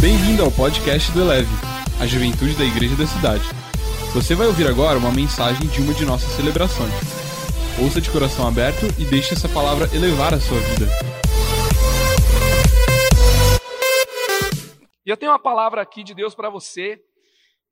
Bem-vindo ao podcast do Eleve, a juventude da igreja da cidade. Você vai ouvir agora uma mensagem de uma de nossas celebrações. Ouça de coração aberto e deixe essa palavra elevar a sua vida. E eu tenho uma palavra aqui de Deus para você.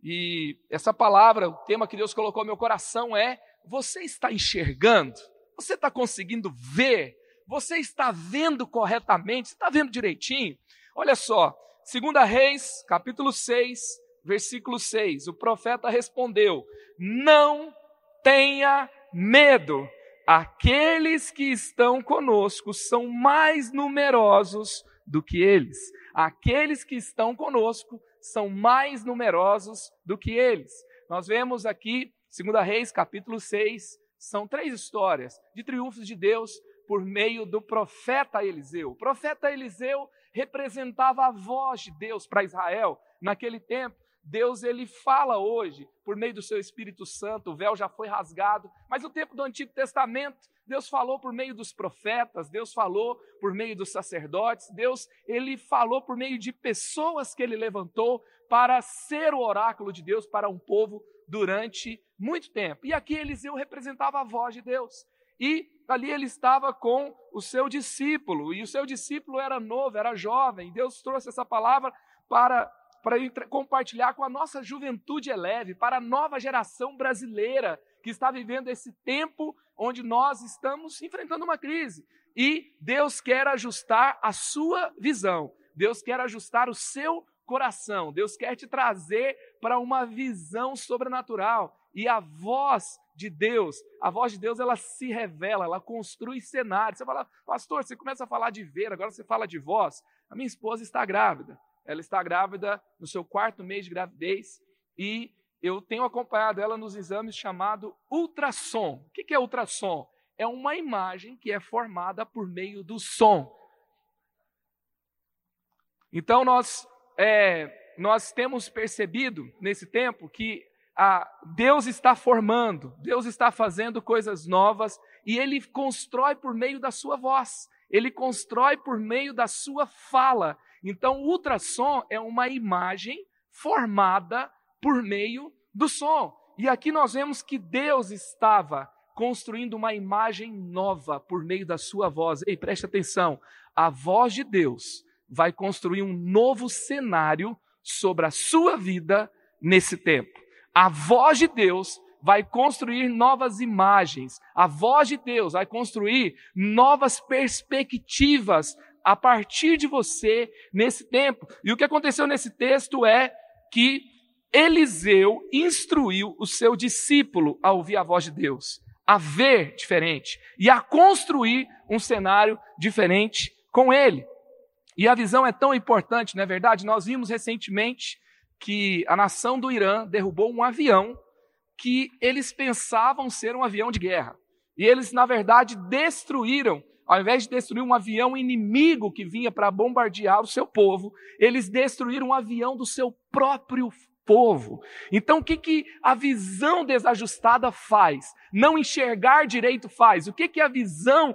E essa palavra, o tema que Deus colocou no meu coração é: você está enxergando? Você está conseguindo ver? Você está vendo corretamente? Você está vendo direitinho? Olha só, 2 Reis, capítulo 6, versículo 6. O profeta respondeu: Não tenha medo. Aqueles que estão conosco são mais numerosos do que eles. Aqueles que estão conosco são mais numerosos do que eles. Nós vemos aqui, 2 Reis, capítulo 6, são três histórias de triunfos de Deus por meio do profeta Eliseu. O profeta Eliseu representava a voz de Deus para Israel naquele tempo. Deus ele fala hoje por meio do seu Espírito Santo, o véu já foi rasgado, mas no tempo do Antigo Testamento, Deus falou por meio dos profetas, Deus falou por meio dos sacerdotes, Deus ele falou por meio de pessoas que ele levantou para ser o oráculo de Deus para um povo durante muito tempo. E aqui Eliseu representava a voz de Deus. E ali ele estava com o seu discípulo, e o seu discípulo era novo, era jovem. Deus trouxe essa palavra para para compartilhar com a nossa juventude eleve, para a nova geração brasileira que está vivendo esse tempo onde nós estamos enfrentando uma crise. E Deus quer ajustar a sua visão, Deus quer ajustar o seu coração, Deus quer te trazer para uma visão sobrenatural. E a voz de Deus, a voz de Deus, ela se revela, ela construi cenários. Você fala, pastor, você começa a falar de ver, agora você fala de voz. A minha esposa está grávida. Ela está grávida no seu quarto mês de gravidez e eu tenho acompanhado ela nos exames chamado ultrassom. O que é ultrassom? É uma imagem que é formada por meio do som. Então nós é, nós temos percebido nesse tempo que a, Deus está formando, Deus está fazendo coisas novas e Ele constrói por meio da sua voz, Ele constrói por meio da sua fala. Então, o ultrassom é uma imagem formada por meio do som. E aqui nós vemos que Deus estava construindo uma imagem nova por meio da sua voz. Ei, preste atenção. A voz de Deus vai construir um novo cenário sobre a sua vida nesse tempo. A voz de Deus vai construir novas imagens. A voz de Deus vai construir novas perspectivas a partir de você nesse tempo. E o que aconteceu nesse texto é que Eliseu instruiu o seu discípulo a ouvir a voz de Deus, a ver diferente e a construir um cenário diferente com ele. E a visão é tão importante, não é verdade? Nós vimos recentemente que a nação do Irã derrubou um avião que eles pensavam ser um avião de guerra. E eles, na verdade, destruíram ao invés de destruir um avião inimigo que vinha para bombardear o seu povo, eles destruíram um avião do seu próprio povo. Então, o que, que a visão desajustada faz? Não enxergar direito faz. O que, que a visão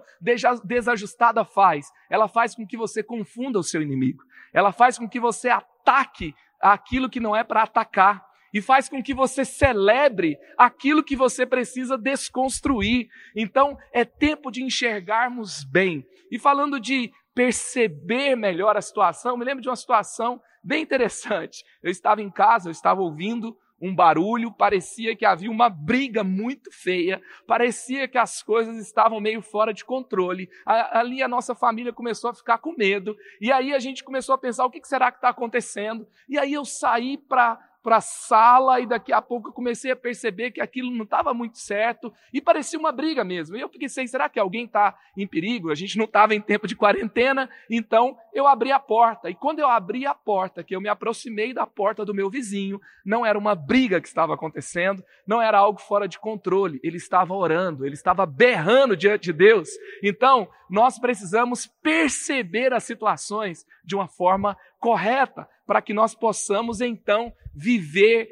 desajustada faz? Ela faz com que você confunda o seu inimigo. Ela faz com que você ataque aquilo que não é para atacar e faz com que você celebre aquilo que você precisa desconstruir. Então, é tempo de enxergarmos bem. E falando de perceber melhor a situação, me lembro de uma situação bem interessante. Eu estava em casa, eu estava ouvindo um barulho, parecia que havia uma briga muito feia, parecia que as coisas estavam meio fora de controle. Ali a nossa família começou a ficar com medo, e aí a gente começou a pensar: o que será que está acontecendo? E aí eu saí para para a sala e daqui a pouco eu comecei a perceber que aquilo não estava muito certo e parecia uma briga mesmo. E eu pensei, será que alguém está em perigo? A gente não estava em tempo de quarentena, então eu abri a porta. E quando eu abri a porta, que eu me aproximei da porta do meu vizinho, não era uma briga que estava acontecendo, não era algo fora de controle. Ele estava orando, ele estava berrando diante de Deus. Então, nós precisamos perceber as situações de uma forma correta, para que nós possamos então viver,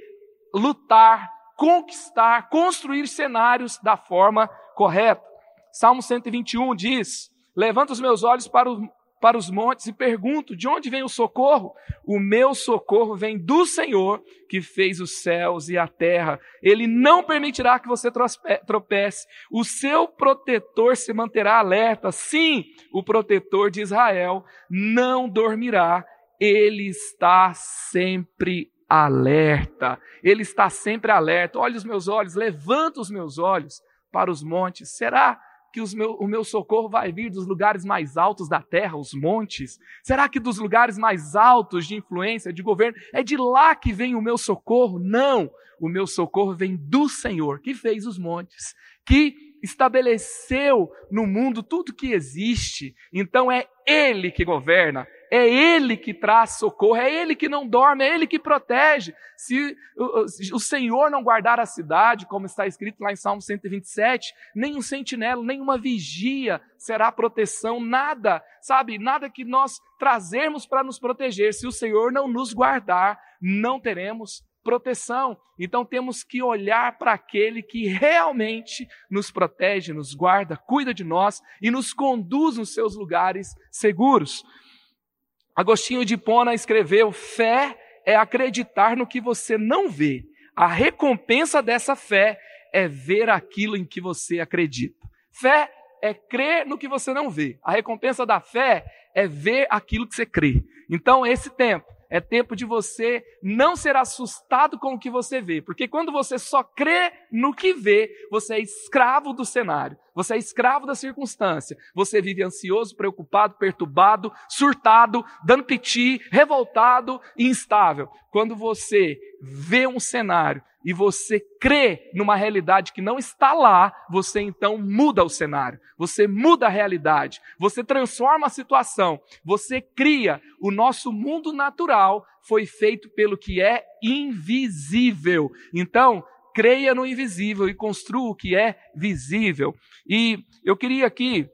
lutar, conquistar, construir cenários da forma correta. Salmo 121 diz: Levanta os meus olhos para, o, para os montes e pergunto: de onde vem o socorro? O meu socorro vem do Senhor, que fez os céus e a terra. Ele não permitirá que você tropece. O seu protetor se manterá alerta. Sim, o protetor de Israel não dormirá. Ele está sempre alerta. Ele está sempre alerta. Olha os meus olhos, levanta os meus olhos para os montes. Será que meu, o meu socorro vai vir dos lugares mais altos da terra, os montes? Será que dos lugares mais altos de influência, de governo, é de lá que vem o meu socorro? Não! O meu socorro vem do Senhor, que fez os montes, que estabeleceu no mundo tudo que existe. Então é Ele que governa, é Ele que traz socorro, é Ele que não dorme, é Ele que protege. Se o Senhor não guardar a cidade, como está escrito lá em Salmo 127, nem um sentinela, nem uma vigia será proteção, nada, sabe, nada que nós trazermos para nos proteger. Se o Senhor não nos guardar, não teremos proteção. Então temos que olhar para aquele que realmente nos protege, nos guarda, cuida de nós e nos conduz nos seus lugares seguros. Agostinho de Pona escreveu: fé é acreditar no que você não vê. A recompensa dessa fé é ver aquilo em que você acredita. Fé é crer no que você não vê. A recompensa da fé é ver aquilo que você crê. Então, esse tempo é tempo de você não ser assustado com o que você vê, porque quando você só crê no que vê, você é escravo do cenário, você é escravo da circunstância, você vive ansioso, preocupado, perturbado, surtado, dando piti, revoltado e instável. Quando você vê um cenário e você crê numa realidade que não está lá, você então muda o cenário, você muda a realidade, você transforma a situação, você cria. O nosso mundo natural foi feito pelo que é invisível. Então, creia no invisível e construa o que é visível. E eu queria aqui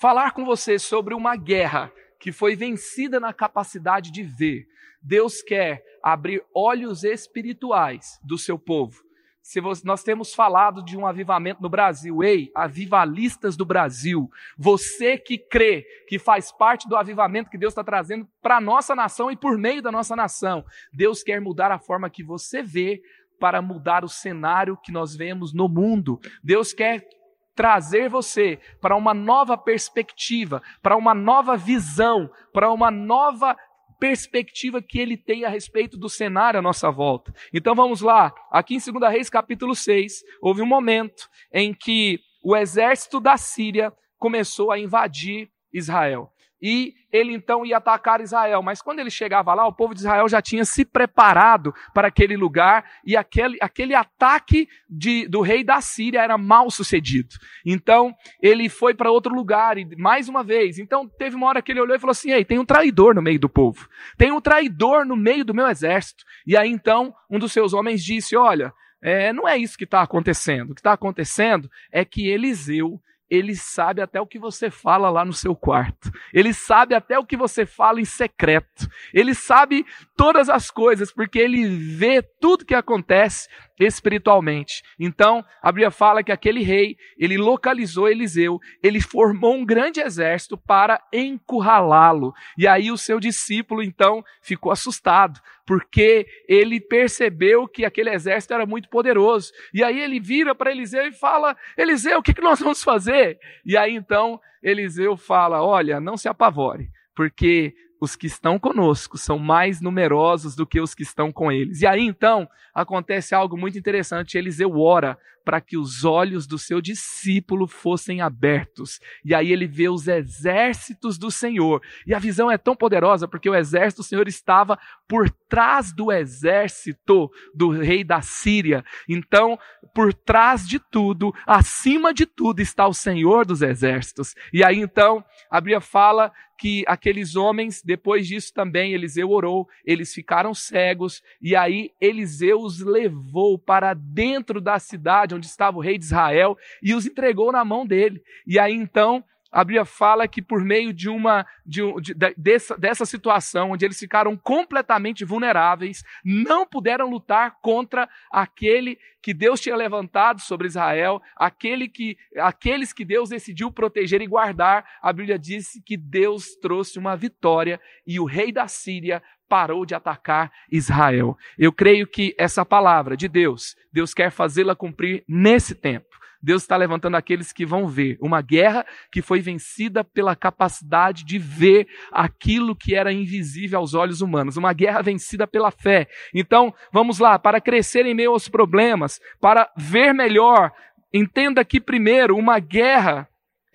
falar com você sobre uma guerra que foi vencida na capacidade de ver. Deus quer abrir olhos espirituais do seu povo. Se você, nós temos falado de um avivamento no Brasil, ei, avivalistas do Brasil, você que crê que faz parte do avivamento que Deus está trazendo para a nossa nação e por meio da nossa nação, Deus quer mudar a forma que você vê para mudar o cenário que nós vemos no mundo. Deus quer trazer você para uma nova perspectiva, para uma nova visão, para uma nova perspectiva que ele tem a respeito do cenário à nossa volta. Então vamos lá, aqui em 2 Reis capítulo 6, houve um momento em que o exército da Síria começou a invadir Israel e ele então ia atacar Israel. Mas quando ele chegava lá, o povo de Israel já tinha se preparado para aquele lugar e aquele, aquele ataque de, do rei da Síria era mal sucedido. Então ele foi para outro lugar e mais uma vez. Então teve uma hora que ele olhou e falou assim: Ei, tem um traidor no meio do povo, tem um traidor no meio do meu exército. E aí então um dos seus homens disse: Olha. É, não é isso que está acontecendo. O que está acontecendo é que Eliseu ele sabe até o que você fala lá no seu quarto. Ele sabe até o que você fala em secreto. Ele sabe todas as coisas, porque ele vê tudo que acontece espiritualmente. Então, a Bíblia fala que aquele rei, ele localizou Eliseu, ele formou um grande exército para encurralá-lo. E aí o seu discípulo, então, ficou assustado, porque ele percebeu que aquele exército era muito poderoso. E aí ele vira para Eliseu e fala: Eliseu, o que, que nós vamos fazer? E aí então Eliseu fala: Olha, não se apavore, porque os que estão conosco são mais numerosos do que os que estão com eles. E aí então acontece algo muito interessante. Eliseu ora para que os olhos do seu discípulo fossem abertos. E aí ele vê os exércitos do Senhor. E a visão é tão poderosa porque o exército do Senhor estava por trás do exército do rei da Síria. Então, por trás de tudo, acima de tudo, está o Senhor dos exércitos. E aí então, a Bíblia fala que aqueles homens, depois disso também, Eliseu orou, eles ficaram cegos, e aí Eliseu os levou para dentro da cidade onde estava o rei de Israel e os entregou na mão dele. E aí então a Bíblia fala que por meio de uma de, de, dessa, dessa situação, onde eles ficaram completamente vulneráveis, não puderam lutar contra aquele que Deus tinha levantado sobre Israel, aquele que, aqueles que Deus decidiu proteger e guardar. A Bíblia diz que Deus trouxe uma vitória e o rei da Síria parou de atacar Israel. Eu creio que essa palavra de Deus, Deus quer fazê-la cumprir nesse tempo. Deus está levantando aqueles que vão ver uma guerra que foi vencida pela capacidade de ver aquilo que era invisível aos olhos humanos, uma guerra vencida pela fé. Então, vamos lá, para crescer em meio aos problemas, para ver melhor, entenda que primeiro, uma guerra,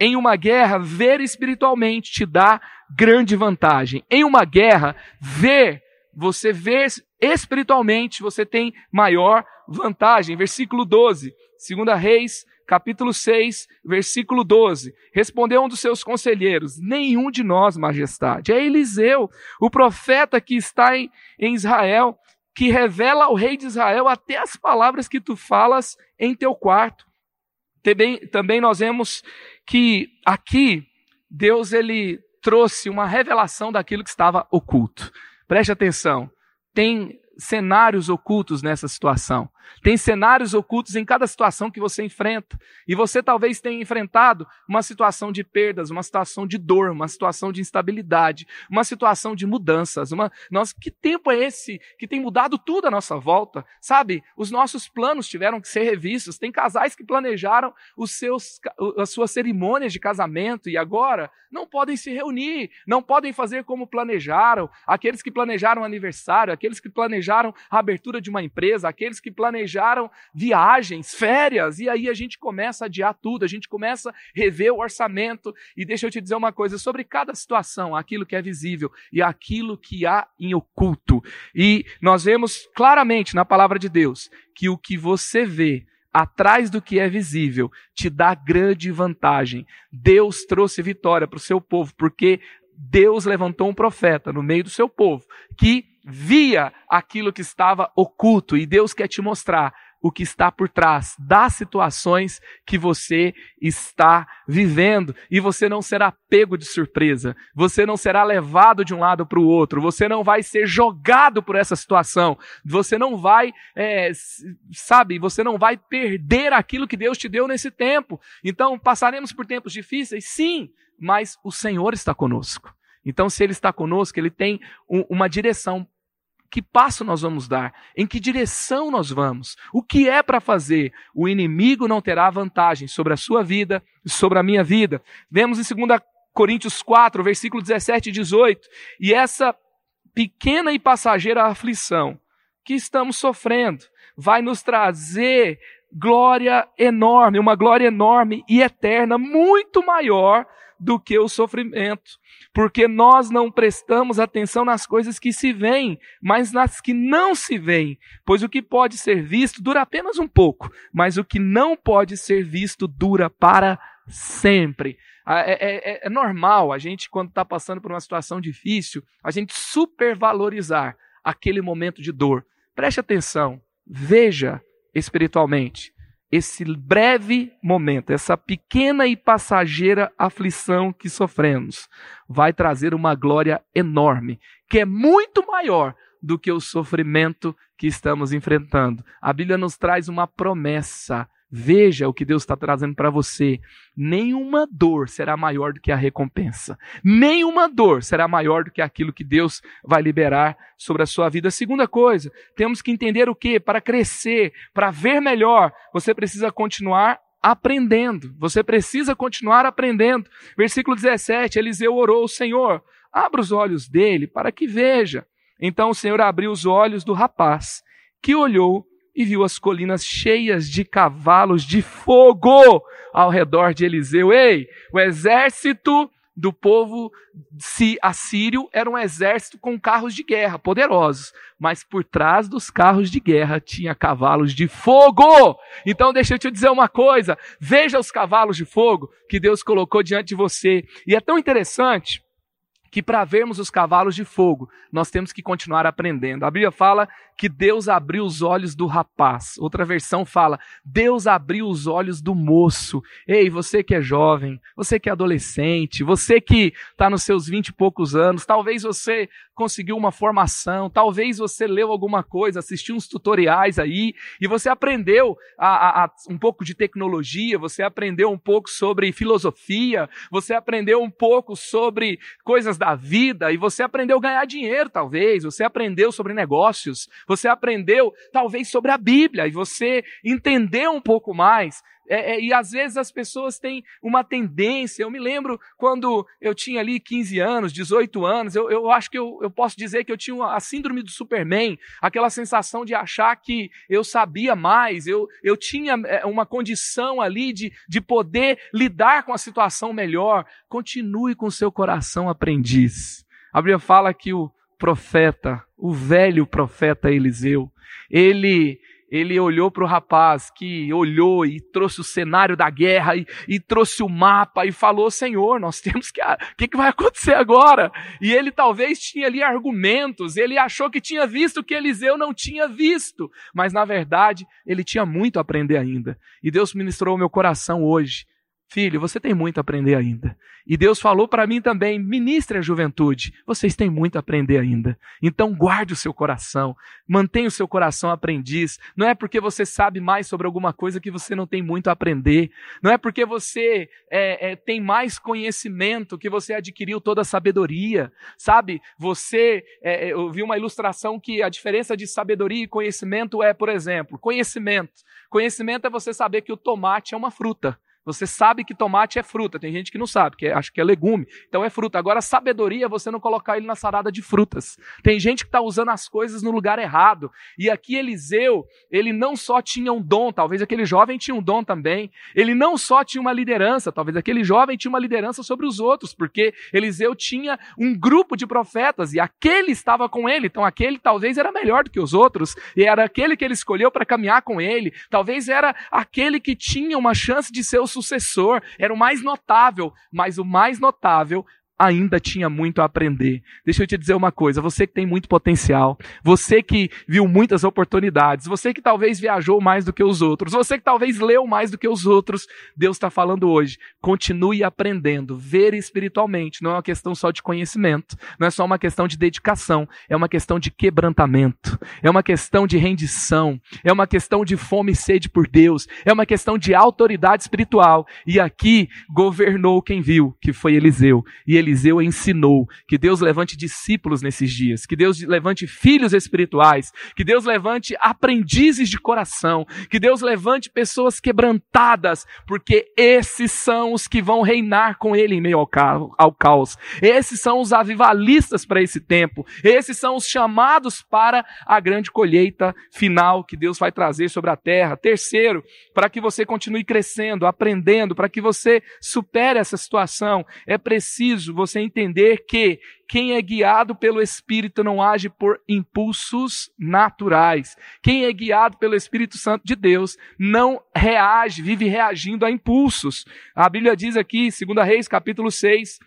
em uma guerra, ver espiritualmente te dá grande vantagem. Em uma guerra, ver, você ver espiritualmente, você tem maior vantagem. Versículo 12, 2 Reis capítulo 6, versículo 12. Respondeu um dos seus conselheiros: Nenhum de nós, majestade. É Eliseu, o profeta que está em, em Israel, que revela ao rei de Israel até as palavras que tu falas em teu quarto. Também, também nós vemos que aqui Deus ele trouxe uma revelação daquilo que estava oculto. Preste atenção. Tem cenários ocultos nessa situação. Tem cenários ocultos em cada situação que você enfrenta. E você talvez tenha enfrentado uma situação de perdas, uma situação de dor, uma situação de instabilidade, uma situação de mudanças. Uma... Nossa, que tempo é esse que tem mudado tudo à nossa volta? Sabe, os nossos planos tiveram que ser revistos. Tem casais que planejaram os seus, as suas cerimônias de casamento e agora não podem se reunir, não podem fazer como planejaram. Aqueles que planejaram aniversário, aqueles que planejaram a abertura de uma empresa, aqueles que planejaram planejaram viagens, férias, e aí a gente começa a adiar tudo, a gente começa a rever o orçamento. E deixa eu te dizer uma coisa sobre cada situação, aquilo que é visível e aquilo que há em oculto. E nós vemos claramente na palavra de Deus que o que você vê atrás do que é visível te dá grande vantagem. Deus trouxe vitória para o seu povo, porque Deus levantou um profeta no meio do seu povo que via aquilo que estava oculto e Deus quer te mostrar o que está por trás das situações que você está vivendo e você não será pego de surpresa, você não será levado de um lado para o outro, você não vai ser jogado por essa situação, você não vai, é, sabe, você não vai perder aquilo que Deus te deu nesse tempo. Então, passaremos por tempos difíceis, sim, mas o Senhor está conosco. Então, se Ele está conosco, Ele tem um, uma direção que passo nós vamos dar? Em que direção nós vamos? O que é para fazer? O inimigo não terá vantagem sobre a sua vida sobre a minha vida. Vemos em 2 Coríntios 4, versículo 17 e 18. E essa pequena e passageira aflição que estamos sofrendo vai nos trazer glória enorme, uma glória enorme e eterna, muito maior do que o sofrimento, porque nós não prestamos atenção nas coisas que se veem, mas nas que não se veem, pois o que pode ser visto dura apenas um pouco, mas o que não pode ser visto dura para sempre. Ah, é, é, é, é normal a gente, quando está passando por uma situação difícil, a gente supervalorizar aquele momento de dor. Preste atenção, veja espiritualmente esse breve momento, essa pequena e passageira aflição que sofremos, vai trazer uma glória enorme, que é muito maior do que o sofrimento que estamos enfrentando. A Bíblia nos traz uma promessa Veja o que Deus está trazendo para você. Nenhuma dor será maior do que a recompensa. Nenhuma dor será maior do que aquilo que Deus vai liberar sobre a sua vida. Segunda coisa, temos que entender o que? Para crescer, para ver melhor, você precisa continuar aprendendo. Você precisa continuar aprendendo. Versículo 17: Eliseu orou, Senhor, abra os olhos dele para que veja. Então o Senhor abriu os olhos do rapaz, que olhou e viu as colinas cheias de cavalos de fogo ao redor de Eliseu. Ei, o exército do povo assírio era um exército com carros de guerra poderosos, mas por trás dos carros de guerra tinha cavalos de fogo. Então deixa eu te dizer uma coisa, veja os cavalos de fogo que Deus colocou diante de você. E é tão interessante que para vermos os cavalos de fogo, nós temos que continuar aprendendo. A Bíblia fala que Deus abriu os olhos do rapaz. Outra versão fala: Deus abriu os olhos do moço. Ei, você que é jovem, você que é adolescente, você que está nos seus vinte e poucos anos, talvez você conseguiu uma formação, talvez você leu alguma coisa, assistiu uns tutoriais aí, e você aprendeu a, a, a, um pouco de tecnologia, você aprendeu um pouco sobre filosofia, você aprendeu um pouco sobre coisas da vida, e você aprendeu a ganhar dinheiro, talvez, você aprendeu sobre negócios, você aprendeu talvez sobre a Bíblia, e você entendeu um pouco mais é, é, e às vezes as pessoas têm uma tendência. Eu me lembro quando eu tinha ali 15 anos, 18 anos, eu, eu acho que eu, eu posso dizer que eu tinha a síndrome do Superman, aquela sensação de achar que eu sabia mais, eu, eu tinha é, uma condição ali de, de poder lidar com a situação melhor. Continue com seu coração aprendiz. A Bíblia fala que o profeta, o velho profeta Eliseu, ele ele olhou para o rapaz que olhou e trouxe o cenário da guerra e, e trouxe o mapa e falou: Senhor, nós temos que. O que, que vai acontecer agora? E ele talvez tinha ali argumentos, ele achou que tinha visto o que Eliseu não tinha visto, mas na verdade ele tinha muito a aprender ainda. E Deus ministrou o meu coração hoje Filho, você tem muito a aprender ainda. E Deus falou para mim também: ministre a juventude, vocês têm muito a aprender ainda. Então guarde o seu coração, mantenha o seu coração aprendiz. Não é porque você sabe mais sobre alguma coisa que você não tem muito a aprender. Não é porque você é, é, tem mais conhecimento que você adquiriu toda a sabedoria. Sabe, você, é, é eu vi uma ilustração que a diferença de sabedoria e conhecimento é, por exemplo, conhecimento. Conhecimento é você saber que o tomate é uma fruta. Você sabe que tomate é fruta. Tem gente que não sabe, que é, acha que é legume. Então é fruta. Agora, sabedoria é você não colocar ele na salada de frutas. Tem gente que está usando as coisas no lugar errado. E aqui Eliseu, ele não só tinha um dom, talvez aquele jovem tinha um dom também. Ele não só tinha uma liderança, talvez aquele jovem tinha uma liderança sobre os outros, porque Eliseu tinha um grupo de profetas e aquele estava com ele. Então aquele talvez era melhor do que os outros. E era aquele que ele escolheu para caminhar com ele. Talvez era aquele que tinha uma chance de ser o sucessor, era o mais notável, mas o mais notável ainda tinha muito a aprender. Deixa eu te dizer uma coisa: você que tem muito potencial, você que viu muitas oportunidades, você que talvez viajou mais do que os outros, você que talvez leu mais do que os outros, Deus está falando hoje. Continue aprendendo, ver espiritualmente. Não é uma questão só de conhecimento, não é só uma questão de dedicação, é uma questão de quebrantamento, é uma questão de rendição, é uma questão de fome e sede por Deus, é uma questão de autoridade espiritual. E aqui governou quem viu, que foi Eliseu. E Eliseu ensinou. Que Deus levante discípulos nesses dias, que Deus levante filhos espirituais, que Deus levante aprendizes de coração, que Deus levante pessoas quebrantadas, porque esses são os que vão reinar com Ele em meio ao caos. Esses são os avivalistas para esse tempo. Esses são os chamados para a grande colheita final que Deus vai trazer sobre a terra. Terceiro, para que você continue crescendo, aprendendo, para que você supere essa situação, é preciso você entender que quem é guiado pelo Espírito não age por impulsos naturais. Quem é guiado pelo Espírito Santo de Deus não reage, vive reagindo a impulsos. A Bíblia diz aqui, 2 Reis, capítulo 6,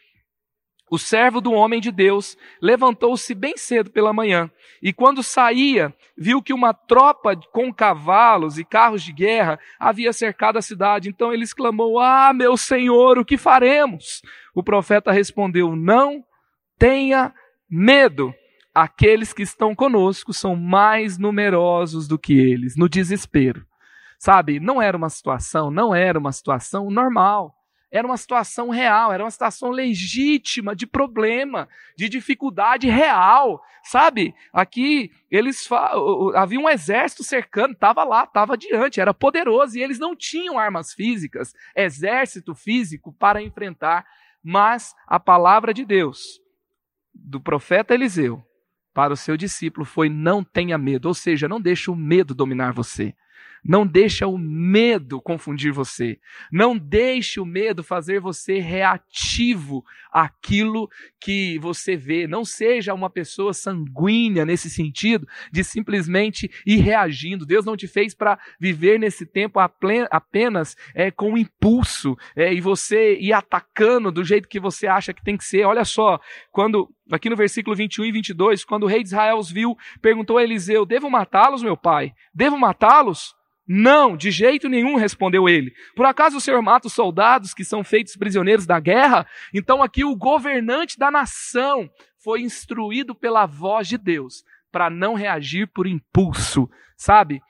o servo do homem de Deus levantou-se bem cedo pela manhã e, quando saía, viu que uma tropa com cavalos e carros de guerra havia cercado a cidade. Então ele exclamou: Ah, meu senhor, o que faremos? O profeta respondeu: Não tenha medo. Aqueles que estão conosco são mais numerosos do que eles, no desespero. Sabe, não era uma situação, não era uma situação normal. Era uma situação real, era uma situação legítima de problema, de dificuldade real, sabe? Aqui eles havia um exército cercando, estava lá, estava diante, era poderoso e eles não tinham armas físicas, exército físico para enfrentar, mas a palavra de Deus do profeta Eliseu para o seu discípulo foi: não tenha medo, ou seja, não deixe o medo dominar você. Não deixa o medo confundir você. Não deixe o medo fazer você reativo àquilo que você vê. Não seja uma pessoa sanguínea nesse sentido de simplesmente ir reagindo. Deus não te fez para viver nesse tempo apenas é, com impulso é, e você ir atacando do jeito que você acha que tem que ser. Olha só, quando aqui no versículo 21 e 22, quando o rei de Israel os viu, perguntou a Eliseu: Devo matá-los, meu pai? Devo matá-los? Não, de jeito nenhum, respondeu ele. Por acaso o Senhor mata os soldados que são feitos prisioneiros da guerra? Então aqui o governante da nação foi instruído pela voz de Deus para não reagir por impulso, sabe?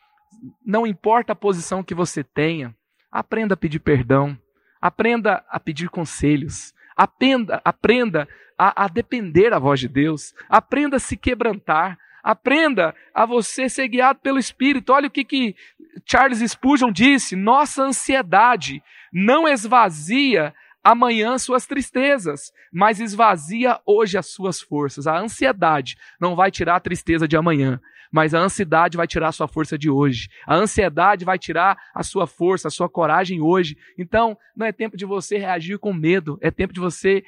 Não importa a posição que você tenha, aprenda a pedir perdão, aprenda a pedir conselhos, aprenda, aprenda a, a depender da voz de Deus, aprenda a se quebrantar, Aprenda a você ser guiado pelo Espírito. Olha o que, que Charles Spurgeon disse: nossa ansiedade não esvazia amanhã suas tristezas, mas esvazia hoje as suas forças. A ansiedade não vai tirar a tristeza de amanhã, mas a ansiedade vai tirar a sua força de hoje. A ansiedade vai tirar a sua força, a sua coragem hoje. Então, não é tempo de você reagir com medo, é tempo de você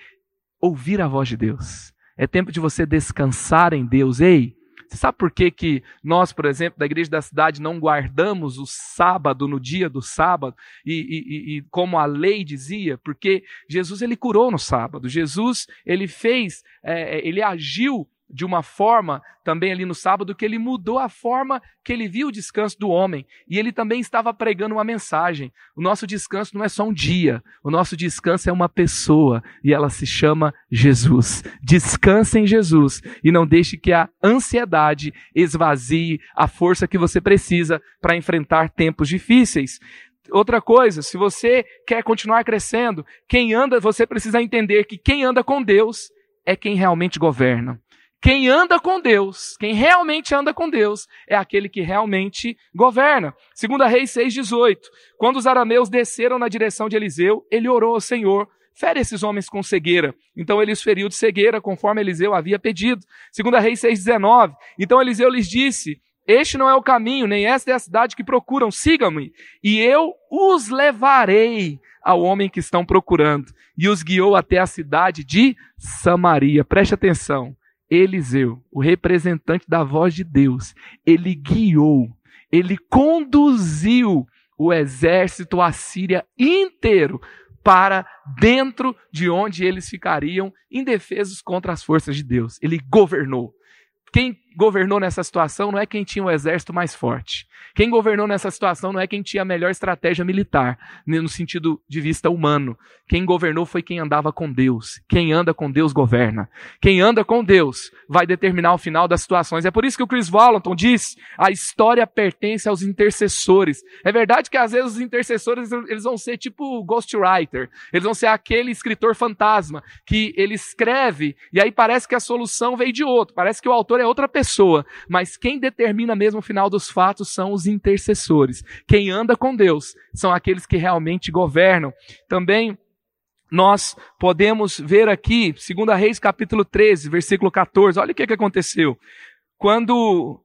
ouvir a voz de Deus. É tempo de você descansar em Deus. Ei, você sabe por que, que nós, por exemplo, da igreja da cidade, não guardamos o sábado no dia do sábado? E, e, e, como a lei dizia, porque Jesus ele curou no sábado. Jesus ele fez, é, ele agiu de uma forma também ali no sábado que ele mudou a forma que ele viu o descanso do homem. E ele também estava pregando uma mensagem. O nosso descanso não é só um dia, o nosso descanso é uma pessoa e ela se chama Jesus. Descanse em Jesus e não deixe que a ansiedade esvazie a força que você precisa para enfrentar tempos difíceis. Outra coisa, se você quer continuar crescendo, quem anda, você precisa entender que quem anda com Deus é quem realmente governa. Quem anda com Deus, quem realmente anda com Deus, é aquele que realmente governa. Segunda Reis 6,18. Quando os arameus desceram na direção de Eliseu, ele orou ao Senhor, fere esses homens com cegueira. Então ele os feriu de cegueira, conforme Eliseu havia pedido. Segunda Reis 6,19. Então Eliseu lhes disse, este não é o caminho, nem esta é a cidade que procuram, sigam-me, e eu os levarei ao homem que estão procurando. E os guiou até a cidade de Samaria. Preste atenção. Eliseu, o representante da voz de Deus, ele guiou, ele conduziu o exército assíria inteiro para dentro de onde eles ficariam indefesos contra as forças de Deus. Ele governou. Quem governou nessa situação não é quem tinha o exército mais forte. Quem governou nessa situação não é quem tinha a melhor estratégia militar, no sentido de vista humano. Quem governou foi quem andava com Deus. Quem anda com Deus governa. Quem anda com Deus vai determinar o final das situações. É por isso que o Chris Walton diz: a história pertence aos intercessores. É verdade que às vezes os intercessores eles vão ser tipo ghostwriter. Eles vão ser aquele escritor fantasma que ele escreve e aí parece que a solução veio de outro. Parece que o autor é outra pessoa pessoa, mas quem determina mesmo o final dos fatos são os intercessores. Quem anda com Deus são aqueles que realmente governam. Também nós podemos ver aqui, 2 Reis capítulo 13, versículo 14, olha o que, que aconteceu. Quando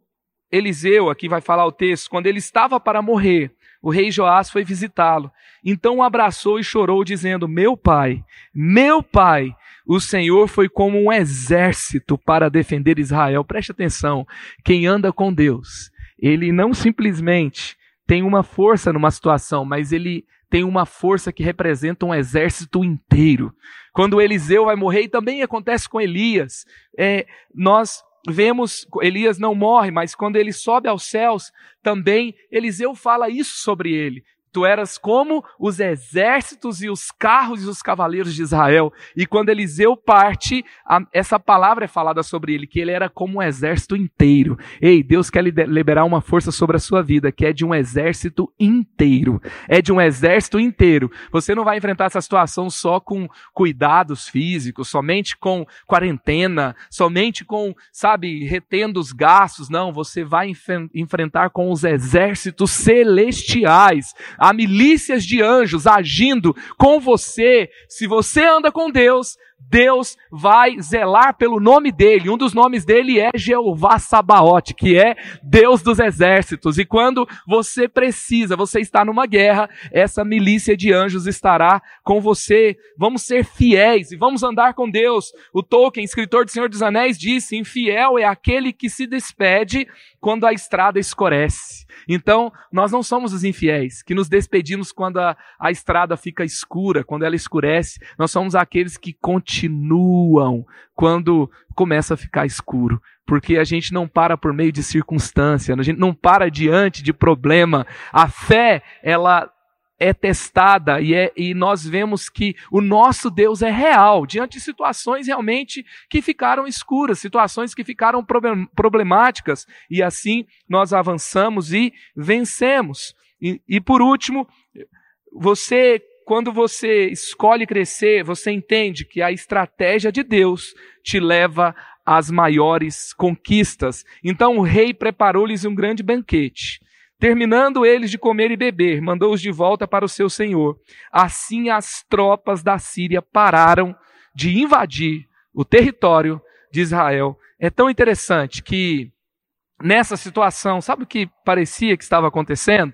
Eliseu, aqui vai falar o texto, quando ele estava para morrer, o rei Joás foi visitá-lo. Então o abraçou e chorou, dizendo: Meu pai, meu pai, o Senhor foi como um exército para defender Israel. Preste atenção: quem anda com Deus, ele não simplesmente tem uma força numa situação, mas ele tem uma força que representa um exército inteiro. Quando Eliseu vai morrer, e também acontece com Elias, é, nós vemos, Elias não morre, mas quando ele sobe aos céus, também Eliseu fala isso sobre ele. Tu eras como os exércitos e os carros e os cavaleiros de Israel. E quando Eliseu parte, a, essa palavra é falada sobre ele, que ele era como um exército inteiro. Ei, Deus quer liberar uma força sobre a sua vida, que é de um exército inteiro. É de um exército inteiro. Você não vai enfrentar essa situação só com cuidados físicos, somente com quarentena, somente com, sabe, retendo os gastos. Não, você vai enf enfrentar com os exércitos celestiais há milícias de anjos agindo com você. Se você anda com Deus, Deus vai zelar pelo nome dele. Um dos nomes dele é Jeová Sabaote, que é Deus dos exércitos. E quando você precisa, você está numa guerra, essa milícia de anjos estará com você. Vamos ser fiéis e vamos andar com Deus. O Tolkien, escritor do Senhor dos Anéis, disse: infiel é aquele que se despede quando a estrada escurece. Então, nós não somos os infiéis, que nos despedimos quando a, a estrada fica escura, quando ela escurece. Nós somos aqueles que continuam quando começa a ficar escuro. Porque a gente não para por meio de circunstância, a gente não para diante de problema. A fé, ela é testada e, é, e nós vemos que o nosso Deus é real diante de situações realmente que ficaram escuras, situações que ficaram problemáticas e assim nós avançamos e vencemos. E, e por último, você quando você escolhe crescer, você entende que a estratégia de Deus te leva às maiores conquistas. Então o rei preparou-lhes um grande banquete. Terminando eles de comer e beber, mandou-os de volta para o seu senhor. Assim as tropas da Síria pararam de invadir o território de Israel. É tão interessante que nessa situação, sabe o que parecia que estava acontecendo?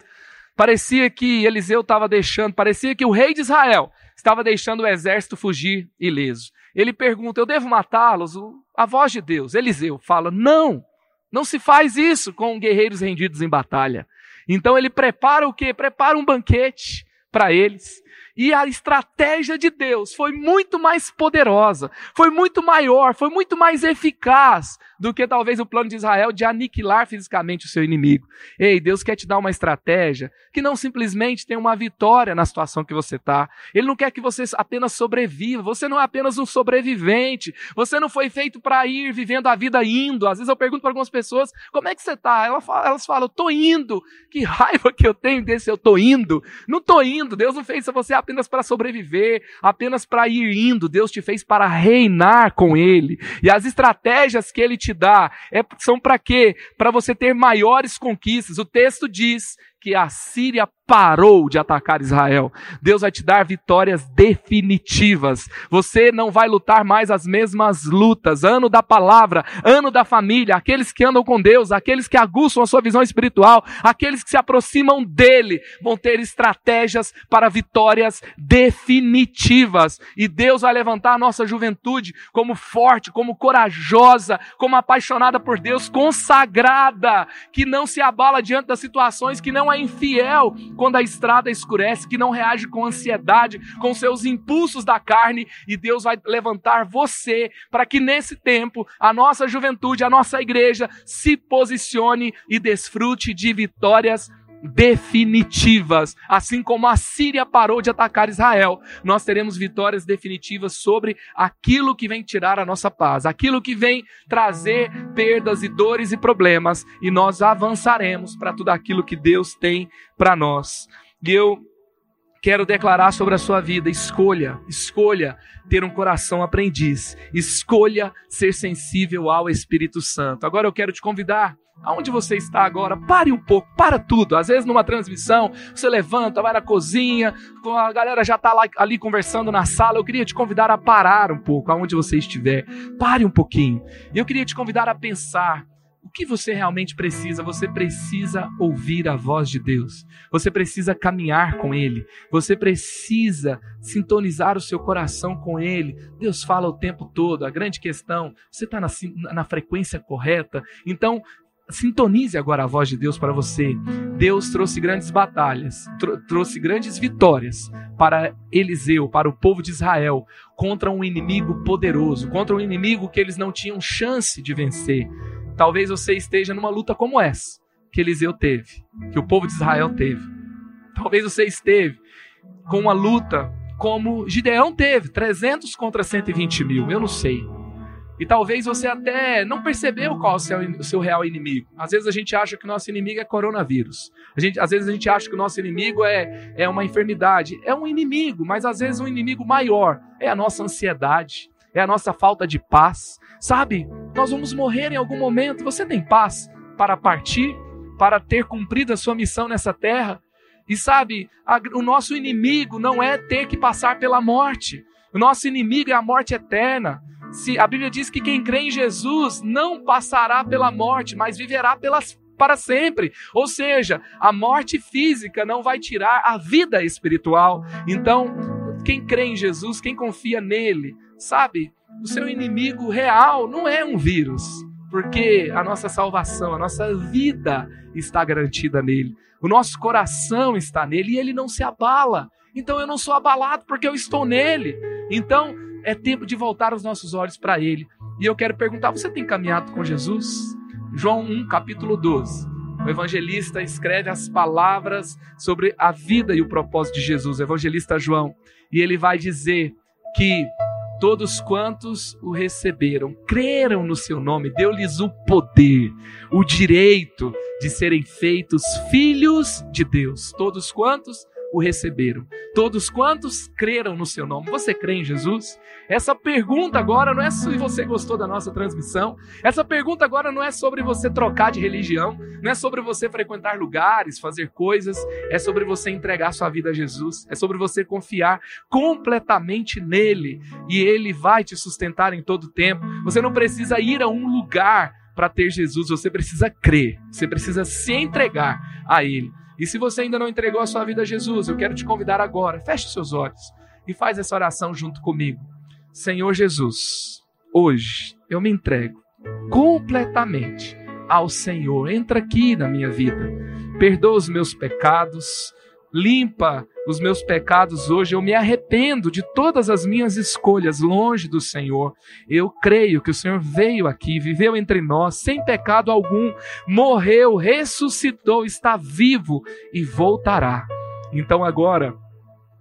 Parecia que Eliseu estava deixando, parecia que o rei de Israel estava deixando o exército fugir ileso. Ele pergunta: Eu devo matá-los? A voz de Deus, Eliseu, fala: Não, não se faz isso com guerreiros rendidos em batalha. Então ele prepara o quê? Prepara um banquete para eles. E a estratégia de Deus foi muito mais poderosa, foi muito maior, foi muito mais eficaz do que talvez o plano de Israel de aniquilar fisicamente o seu inimigo. Ei, Deus quer te dar uma estratégia que não simplesmente tem uma vitória na situação que você está. Ele não quer que você apenas sobreviva. Você não é apenas um sobrevivente. Você não foi feito para ir vivendo a vida indo. Às vezes eu pergunto para algumas pessoas: como é que você está? Elas falam: eu indo. Que raiva que eu tenho desse eu tô indo. Não tô indo. Deus não fez você apenas para sobreviver, apenas para ir indo. Deus te fez para reinar com Ele. E as estratégias que Ele te dá é, são para quê? Para você ter maiores conquistas. O texto diz que a Síria parou de atacar Israel. Deus vai te dar vitórias definitivas. Você não vai lutar mais as mesmas lutas. Ano da palavra, ano da família, aqueles que andam com Deus, aqueles que aguçam a sua visão espiritual, aqueles que se aproximam dele, vão ter estratégias para vitórias definitivas. E Deus vai levantar a nossa juventude como forte, como corajosa, como apaixonada por Deus, consagrada, que não se abala diante das situações, que não é infiel quando a estrada escurece, que não reage com ansiedade, com seus impulsos da carne, e Deus vai levantar você para que nesse tempo a nossa juventude, a nossa igreja se posicione e desfrute de vitórias definitivas. Assim como a Síria parou de atacar Israel, nós teremos vitórias definitivas sobre aquilo que vem tirar a nossa paz, aquilo que vem trazer perdas e dores e problemas, e nós avançaremos para tudo aquilo que Deus tem para nós. E eu quero declarar sobre a sua vida: escolha, escolha ter um coração aprendiz, escolha ser sensível ao Espírito Santo. Agora eu quero te convidar Aonde você está agora? Pare um pouco, para tudo. Às vezes numa transmissão, você levanta, vai na cozinha, a galera já está ali conversando na sala. Eu queria te convidar a parar um pouco, aonde você estiver. Pare um pouquinho. E eu queria te convidar a pensar o que você realmente precisa? Você precisa ouvir a voz de Deus. Você precisa caminhar com Ele. Você precisa sintonizar o seu coração com Ele. Deus fala o tempo todo. A grande questão, você está na, na frequência correta. Então, Sintonize agora a voz de Deus para você. Deus trouxe grandes batalhas, trouxe grandes vitórias para Eliseu, para o povo de Israel, contra um inimigo poderoso, contra um inimigo que eles não tinham chance de vencer. Talvez você esteja numa luta como essa que Eliseu teve, que o povo de Israel teve. Talvez você esteve com uma luta como Gideão teve, 300 contra 120 mil, eu não sei. E talvez você até não percebeu qual é o seu, real inimigo. Às vezes a gente acha que o nosso inimigo é coronavírus. A gente, às vezes a gente acha que o nosso inimigo é, é uma enfermidade. É um inimigo, mas às vezes um inimigo maior é a nossa ansiedade, é a nossa falta de paz. Sabe, nós vamos morrer em algum momento. Você tem paz para partir, para ter cumprido a sua missão nessa terra? E sabe, a, o nosso inimigo não é ter que passar pela morte. O nosso inimigo é a morte eterna. Se a Bíblia diz que quem crê em Jesus não passará pela morte, mas viverá pelas para sempre. Ou seja, a morte física não vai tirar a vida espiritual. Então, quem crê em Jesus, quem confia nele, sabe, o seu inimigo real não é um vírus, porque a nossa salvação, a nossa vida está garantida nele. O nosso coração está nele e ele não se abala. Então eu não sou abalado porque eu estou nele. Então é tempo de voltar os nossos olhos para ele. E eu quero perguntar: você tem caminhado com Jesus? João 1, capítulo 12. O evangelista escreve as palavras sobre a vida e o propósito de Jesus, o evangelista João. E ele vai dizer que todos quantos o receberam, creram no seu nome, deu-lhes o poder, o direito de serem feitos filhos de Deus. Todos quantos o receberam. Todos quantos creram no seu nome. Você crê em Jesus? Essa pergunta agora não é se você gostou da nossa transmissão. Essa pergunta agora não é sobre você trocar de religião, não é sobre você frequentar lugares, fazer coisas, é sobre você entregar sua vida a Jesus, é sobre você confiar completamente nele e ele vai te sustentar em todo tempo. Você não precisa ir a um lugar para ter Jesus, você precisa crer, você precisa se entregar a ele. E se você ainda não entregou a sua vida a Jesus, eu quero te convidar agora, feche seus olhos e faz essa oração junto comigo. Senhor Jesus, hoje eu me entrego completamente ao Senhor. Entra aqui na minha vida. Perdoa os meus pecados, limpa os meus pecados hoje. Eu me arrependo de todas as minhas escolhas longe do Senhor. Eu creio que o Senhor veio aqui, viveu entre nós, sem pecado algum, morreu, ressuscitou, está vivo e voltará. Então agora.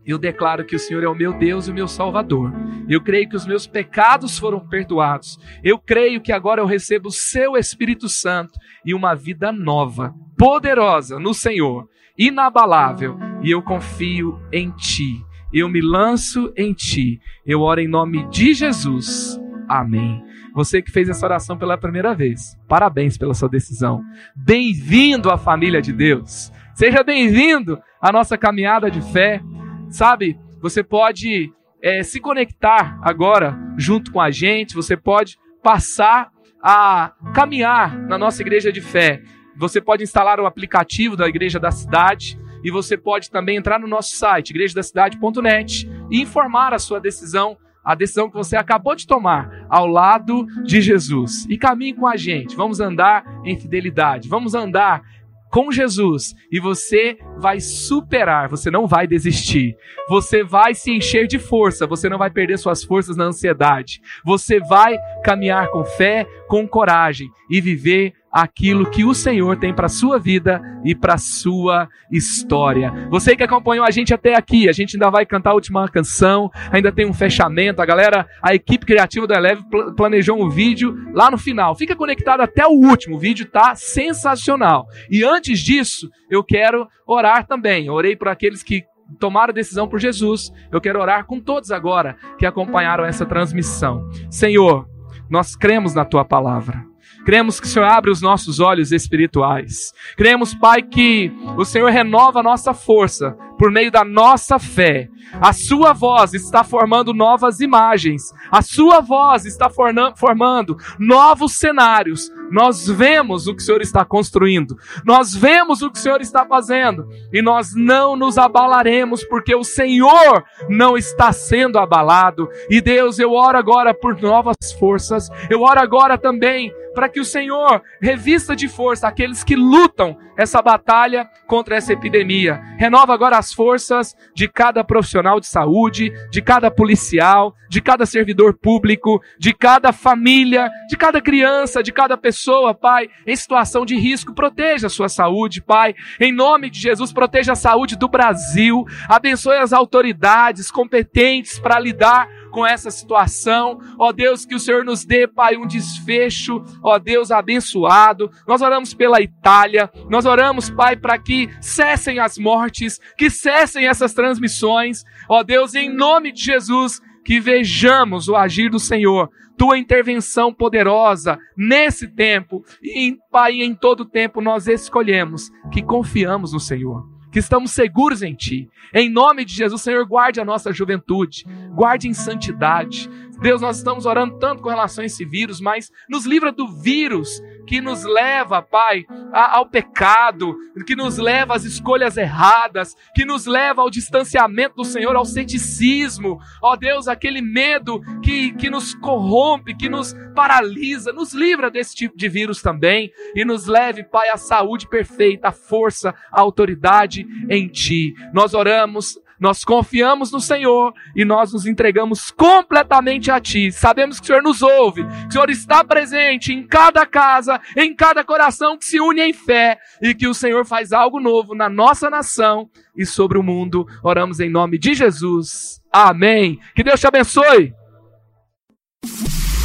Eu declaro que o Senhor é o meu Deus e o meu Salvador. Eu creio que os meus pecados foram perdoados. Eu creio que agora eu recebo o seu Espírito Santo e uma vida nova, poderosa no Senhor inabalável, e eu confio em Ti. Eu me lanço em Ti. Eu oro em nome de Jesus. Amém. Você que fez essa oração pela primeira vez, parabéns pela sua decisão. Bem-vindo à família de Deus. Seja bem-vindo à nossa caminhada de fé. Sabe, você pode é, se conectar agora junto com a gente, você pode passar a caminhar na nossa igreja de fé. Você pode instalar o aplicativo da Igreja da Cidade e você pode também entrar no nosso site, igrejadacidade.net, e informar a sua decisão, a decisão que você acabou de tomar ao lado de Jesus. E caminhe com a gente. Vamos andar em fidelidade. Vamos andar com Jesus e você vai superar, você não vai desistir. Você vai se encher de força, você não vai perder suas forças na ansiedade. Você vai caminhar com fé, com coragem e viver aquilo que o Senhor tem para sua vida e para sua história. Você que acompanhou a gente até aqui, a gente ainda vai cantar a última canção, ainda tem um fechamento. A galera, a equipe criativa do Eleve planejou um vídeo lá no final. Fica conectado até o último, o vídeo tá sensacional. E antes disso, eu quero orar também. orei por aqueles que tomaram decisão por Jesus. Eu quero orar com todos agora que acompanharam essa transmissão. Senhor, nós cremos na tua palavra. Cremos que o Senhor abre os nossos olhos espirituais. Cremos, Pai, que o Senhor renova a nossa força por meio da nossa fé. A sua voz está formando novas imagens. A sua voz está formando novos cenários. Nós vemos o que o Senhor está construindo. Nós vemos o que o Senhor está fazendo. E nós não nos abalaremos, porque o Senhor não está sendo abalado. E Deus, eu oro agora por novas forças. Eu oro agora também para que o Senhor revista de força aqueles que lutam essa batalha contra essa epidemia. Renova agora as forças de cada profissional de saúde, de cada policial, de cada servidor público, de cada família, de cada criança, de cada pessoa, Pai, em situação de risco. Proteja a sua saúde, Pai. Em nome de Jesus, proteja a saúde do Brasil. Abençoe as autoridades competentes para lidar com essa situação. Ó Deus, que o Senhor nos dê, Pai, um desfecho, ó Deus, abençoado. Nós oramos pela Itália, nós oramos, Pai, para que cessem as mortes, que cessem essas transmissões. Ó Deus, em nome de Jesus, que vejamos o agir do Senhor, tua intervenção poderosa nesse tempo e, Pai, em todo tempo nós escolhemos que confiamos no Senhor que estamos seguros em Ti. Em nome de Jesus, Senhor, guarde a nossa juventude, guarde em santidade. Deus, nós estamos orando tanto com relação a esse vírus, mas nos livra do vírus que nos leva, Pai, ao pecado, que nos leva às escolhas erradas, que nos leva ao distanciamento do Senhor, ao ceticismo, ó Deus, aquele medo que, que nos corrompe, que nos paralisa, nos livra desse tipo de vírus também e nos leve, Pai, à saúde perfeita, à força, à autoridade em Ti. Nós oramos nós confiamos no Senhor e nós nos entregamos completamente a Ti. Sabemos que o Senhor nos ouve, que o Senhor está presente em cada casa, em cada coração que se une em fé e que o Senhor faz algo novo na nossa nação e sobre o mundo. Oramos em nome de Jesus. Amém. Que Deus te abençoe.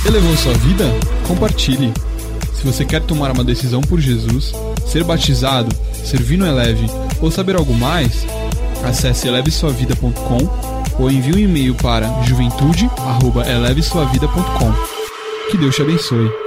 Elevou sua vida? Compartilhe. Se você quer tomar uma decisão por Jesus, ser batizado, servir no Eleve ou saber algo mais, Acesse elevesuavida.com ou envie um e-mail para juventude@elevesuavida.com. Que Deus te abençoe.